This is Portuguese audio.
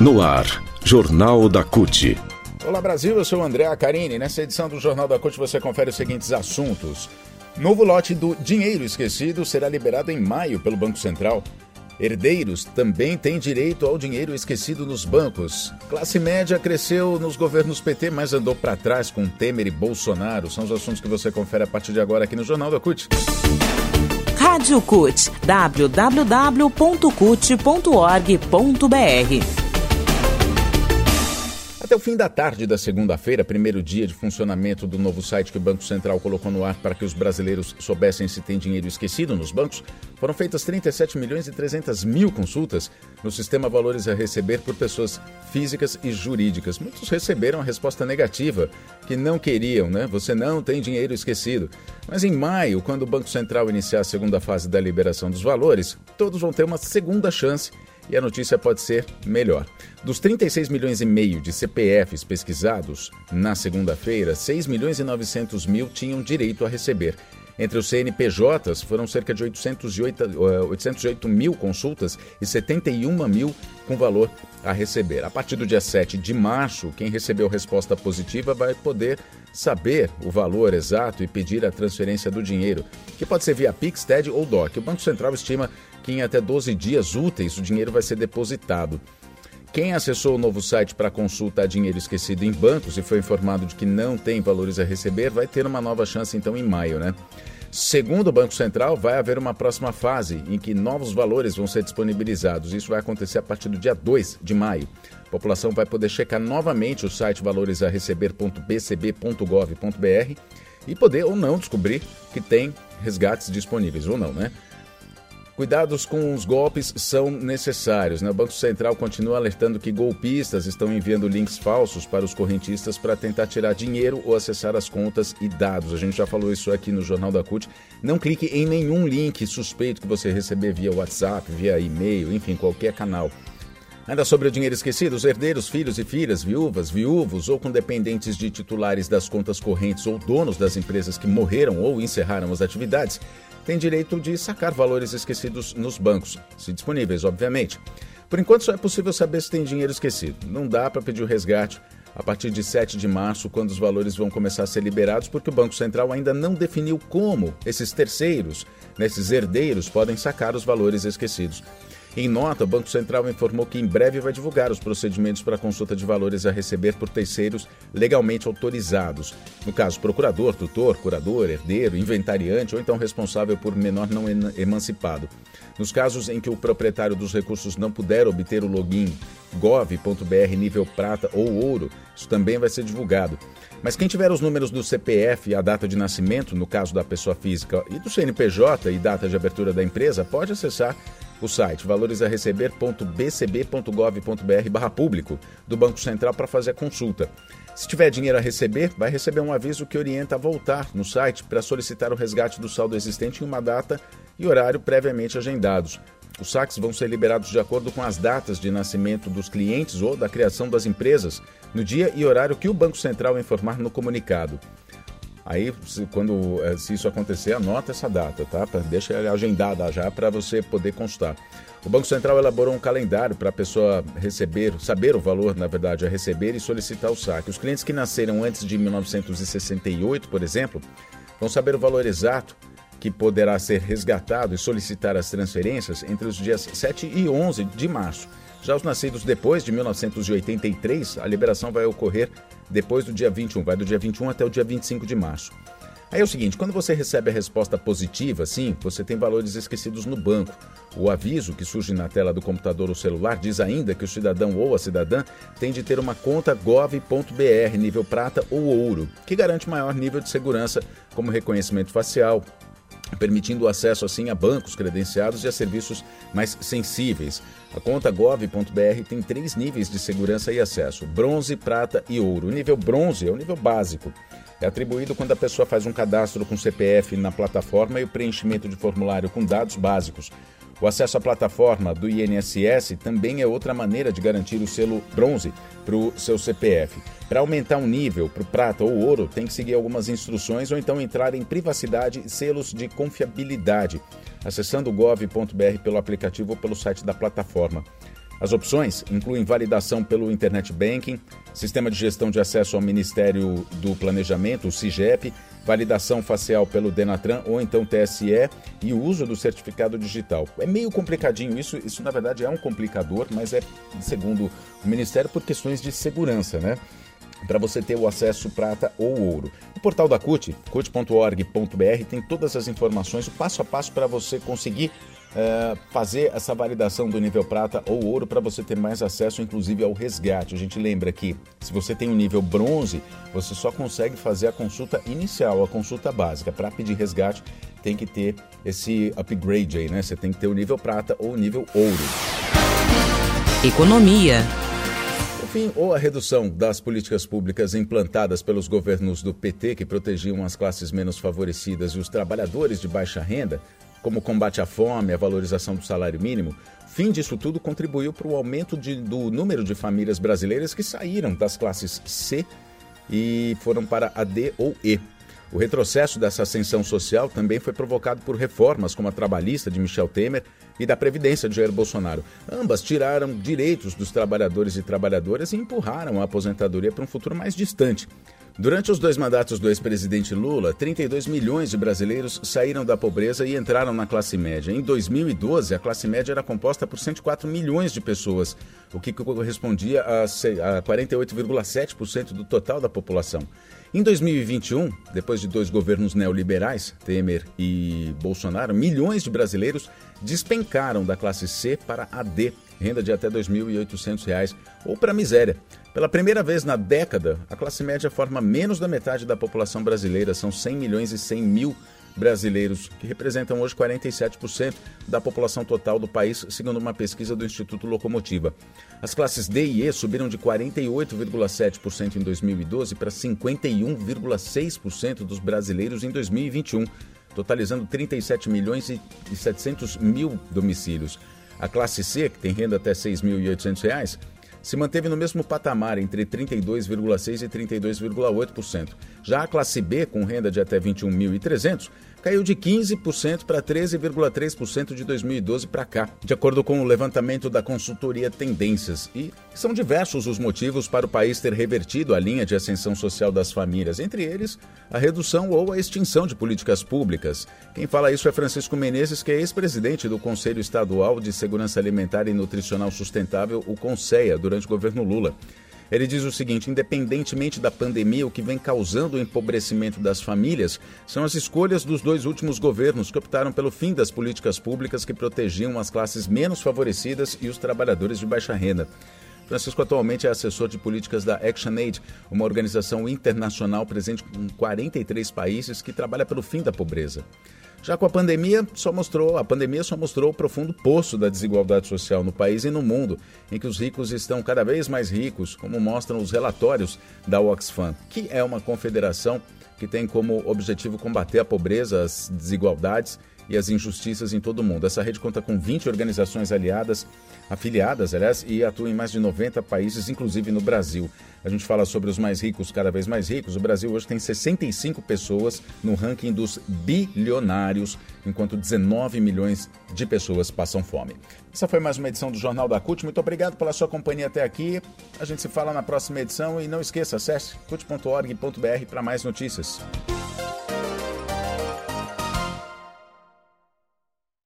No ar, Jornal da CUT. Olá Brasil, eu sou o André Acarini. Nessa edição do Jornal da CUT você confere os seguintes assuntos. Novo lote do dinheiro esquecido será liberado em maio pelo Banco Central. Herdeiros também têm direito ao dinheiro esquecido nos bancos. Classe média cresceu nos governos PT, mas andou para trás com Temer e Bolsonaro. São os assuntos que você confere a partir de agora aqui no Jornal da CUT. Rádio CUT, www.cut.org.br até o fim da tarde da segunda-feira, primeiro dia de funcionamento do novo site que o Banco Central colocou no ar para que os brasileiros soubessem se tem dinheiro esquecido nos bancos, foram feitas 37 milhões e 300 mil consultas no sistema Valores a Receber por pessoas físicas e jurídicas. Muitos receberam a resposta negativa, que não queriam, né? Você não tem dinheiro esquecido. Mas em maio, quando o Banco Central iniciar a segunda fase da liberação dos valores, todos vão ter uma segunda chance e a notícia pode ser melhor. Dos 36 milhões e meio de CPFs pesquisados na segunda-feira, 6 milhões e 900 mil tinham direito a receber. Entre os CNPJs foram cerca de 808, 808 eh, mil consultas e 71 mil com valor a receber. A partir do dia 7 de março, quem recebeu resposta positiva vai poder saber o valor exato e pedir a transferência do dinheiro, que pode ser via Pix, TED ou DOC. O Banco Central estima que em até 12 dias úteis o dinheiro vai ser depositado. Quem acessou o novo site para consulta a dinheiro esquecido em bancos e foi informado de que não tem valores a receber, vai ter uma nova chance então em maio, né? Segundo o Banco Central, vai haver uma próxima fase em que novos valores vão ser disponibilizados. Isso vai acontecer a partir do dia 2 de maio. A população vai poder checar novamente o site valoresareceber.bcb.gov.br e poder ou não descobrir que tem resgates disponíveis ou não, né? Cuidados com os golpes são necessários. Né? O Banco Central continua alertando que golpistas estão enviando links falsos para os correntistas para tentar tirar dinheiro ou acessar as contas e dados. A gente já falou isso aqui no Jornal da CUT. Não clique em nenhum link suspeito que você receber via WhatsApp, via e-mail, enfim, qualquer canal. Ainda sobre o dinheiro esquecido, os herdeiros, filhos e filhas, viúvas, viúvos ou com dependentes de titulares das contas correntes ou donos das empresas que morreram ou encerraram as atividades tem direito de sacar valores esquecidos nos bancos, se disponíveis, obviamente. Por enquanto, só é possível saber se tem dinheiro esquecido. Não dá para pedir o resgate a partir de 7 de março, quando os valores vão começar a ser liberados, porque o Banco Central ainda não definiu como esses terceiros, esses herdeiros, podem sacar os valores esquecidos. Em nota, o Banco Central informou que em breve vai divulgar os procedimentos para consulta de valores a receber por terceiros legalmente autorizados. No caso, procurador, tutor, curador, herdeiro, inventariante ou então responsável por menor não emancipado. Nos casos em que o proprietário dos recursos não puder obter o login gov.br nível prata ou ouro, isso também vai ser divulgado. Mas quem tiver os números do CPF e a data de nascimento, no caso da pessoa física, e do CNPJ e data de abertura da empresa, pode acessar o site valoresareceber.bcb.gov.br público do Banco Central para fazer a consulta. Se tiver dinheiro a receber, vai receber um aviso que orienta a voltar no site para solicitar o resgate do saldo existente em uma data e horário previamente agendados. Os saques vão ser liberados de acordo com as datas de nascimento dos clientes ou da criação das empresas, no dia e horário que o Banco Central informar no comunicado. Aí, se, quando eh, se isso acontecer, anota essa data, tá? Deixa ela agendada já para você poder constar. O Banco Central elaborou um calendário para a pessoa receber, saber o valor, na verdade, a receber e solicitar o saque. Os clientes que nasceram antes de 1968, por exemplo, vão saber o valor exato que poderá ser resgatado e solicitar as transferências entre os dias 7 e 11 de março. Já os nascidos depois de 1983, a liberação vai ocorrer depois do dia 21, vai do dia 21 até o dia 25 de março. Aí é o seguinte, quando você recebe a resposta positiva, sim, você tem valores esquecidos no banco. O aviso que surge na tela do computador ou celular diz ainda que o cidadão ou a cidadã tem de ter uma conta gov.br nível prata ou ouro, que garante maior nível de segurança, como reconhecimento facial, permitindo o acesso assim a bancos credenciados e a serviços mais sensíveis. A conta gov.br tem três níveis de segurança e acesso: bronze, prata e ouro. O nível bronze é o nível básico. É atribuído quando a pessoa faz um cadastro com CPF na plataforma e o preenchimento de formulário com dados básicos. O acesso à plataforma do INSS também é outra maneira de garantir o selo bronze para o seu CPF. Para aumentar um nível para o prata ou ouro, tem que seguir algumas instruções ou então entrar em privacidade e selos de confiabilidade, acessando o gov.br pelo aplicativo ou pelo site da plataforma. As opções incluem validação pelo Internet Banking, sistema de gestão de acesso ao Ministério do Planejamento, o CIGEP, validação facial pelo Denatran ou então TSE e o uso do certificado digital. É meio complicadinho isso, isso na verdade é um complicador, mas é, segundo o Ministério, por questões de segurança, né? para você ter o acesso prata ou ouro. O portal da CUT, cut.org.br, tem todas as informações, o passo a passo para você conseguir é, fazer essa validação do nível prata ou ouro para você ter mais acesso, inclusive, ao resgate. A gente lembra que se você tem o um nível bronze, você só consegue fazer a consulta inicial, a consulta básica. Para pedir resgate, tem que ter esse upgrade aí, né? Você tem que ter o nível prata ou o nível ouro. Economia. Por fim, ou a redução das políticas públicas implantadas pelos governos do PT que protegiam as classes menos favorecidas e os trabalhadores de baixa renda, como o combate à fome, a valorização do salário mínimo, fim disso tudo contribuiu para o aumento de, do número de famílias brasileiras que saíram das classes C e foram para a D ou E. O retrocesso dessa ascensão social também foi provocado por reformas como a trabalhista de Michel Temer e da Previdência de Jair Bolsonaro. Ambas tiraram direitos dos trabalhadores e trabalhadoras e empurraram a aposentadoria para um futuro mais distante. Durante os dois mandatos do ex-presidente Lula, 32 milhões de brasileiros saíram da pobreza e entraram na classe média. Em 2012, a classe média era composta por 104 milhões de pessoas, o que correspondia a 48,7% do total da população. Em 2021, depois de dois governos neoliberais, Temer e Bolsonaro, milhões de brasileiros despencaram da classe C para a D, renda de até R$ 2.800, ou para a miséria. Pela primeira vez na década, a classe média forma menos da metade da população brasileira, são 100 milhões e 100 mil brasileiros, que representam hoje 47% da população total do país, segundo uma pesquisa do Instituto Locomotiva. As classes D e E subiram de 48,7% em 2012 para 51,6% dos brasileiros em 2021, totalizando 37 milhões e 700 mil domicílios. A classe C, que tem renda até R$ 6.800, se manteve no mesmo patamar entre 32,6% e 32,8%. Já a classe B, com renda de até 21.300, caiu de 15% para 13,3% de 2012 para cá, de acordo com o levantamento da consultoria Tendências. E são diversos os motivos para o país ter revertido a linha de ascensão social das famílias, entre eles a redução ou a extinção de políticas públicas. Quem fala isso é Francisco Menezes, que é ex-presidente do Conselho Estadual de Segurança Alimentar e Nutricional Sustentável, o CONSEA, durante o governo Lula. Ele diz o seguinte: independentemente da pandemia, o que vem causando o empobrecimento das famílias são as escolhas dos dois últimos governos que optaram pelo fim das políticas públicas que protegiam as classes menos favorecidas e os trabalhadores de baixa renda. Francisco atualmente é assessor de políticas da ActionAid, uma organização internacional presente em 43 países que trabalha pelo fim da pobreza. Já com a pandemia, só mostrou, a pandemia só mostrou o profundo poço da desigualdade social no país e no mundo, em que os ricos estão cada vez mais ricos, como mostram os relatórios da Oxfam, que é uma confederação que tem como objetivo combater a pobreza, as desigualdades e as injustiças em todo o mundo. Essa rede conta com 20 organizações aliadas, afiliadas, aliás, e atua em mais de 90 países, inclusive no Brasil. A gente fala sobre os mais ricos, cada vez mais ricos. O Brasil hoje tem 65 pessoas no ranking dos bilionários, enquanto 19 milhões de pessoas passam fome. Essa foi mais uma edição do Jornal da CUT. Muito obrigado pela sua companhia até aqui. A gente se fala na próxima edição e não esqueça, acesse cut.org.br para mais notícias.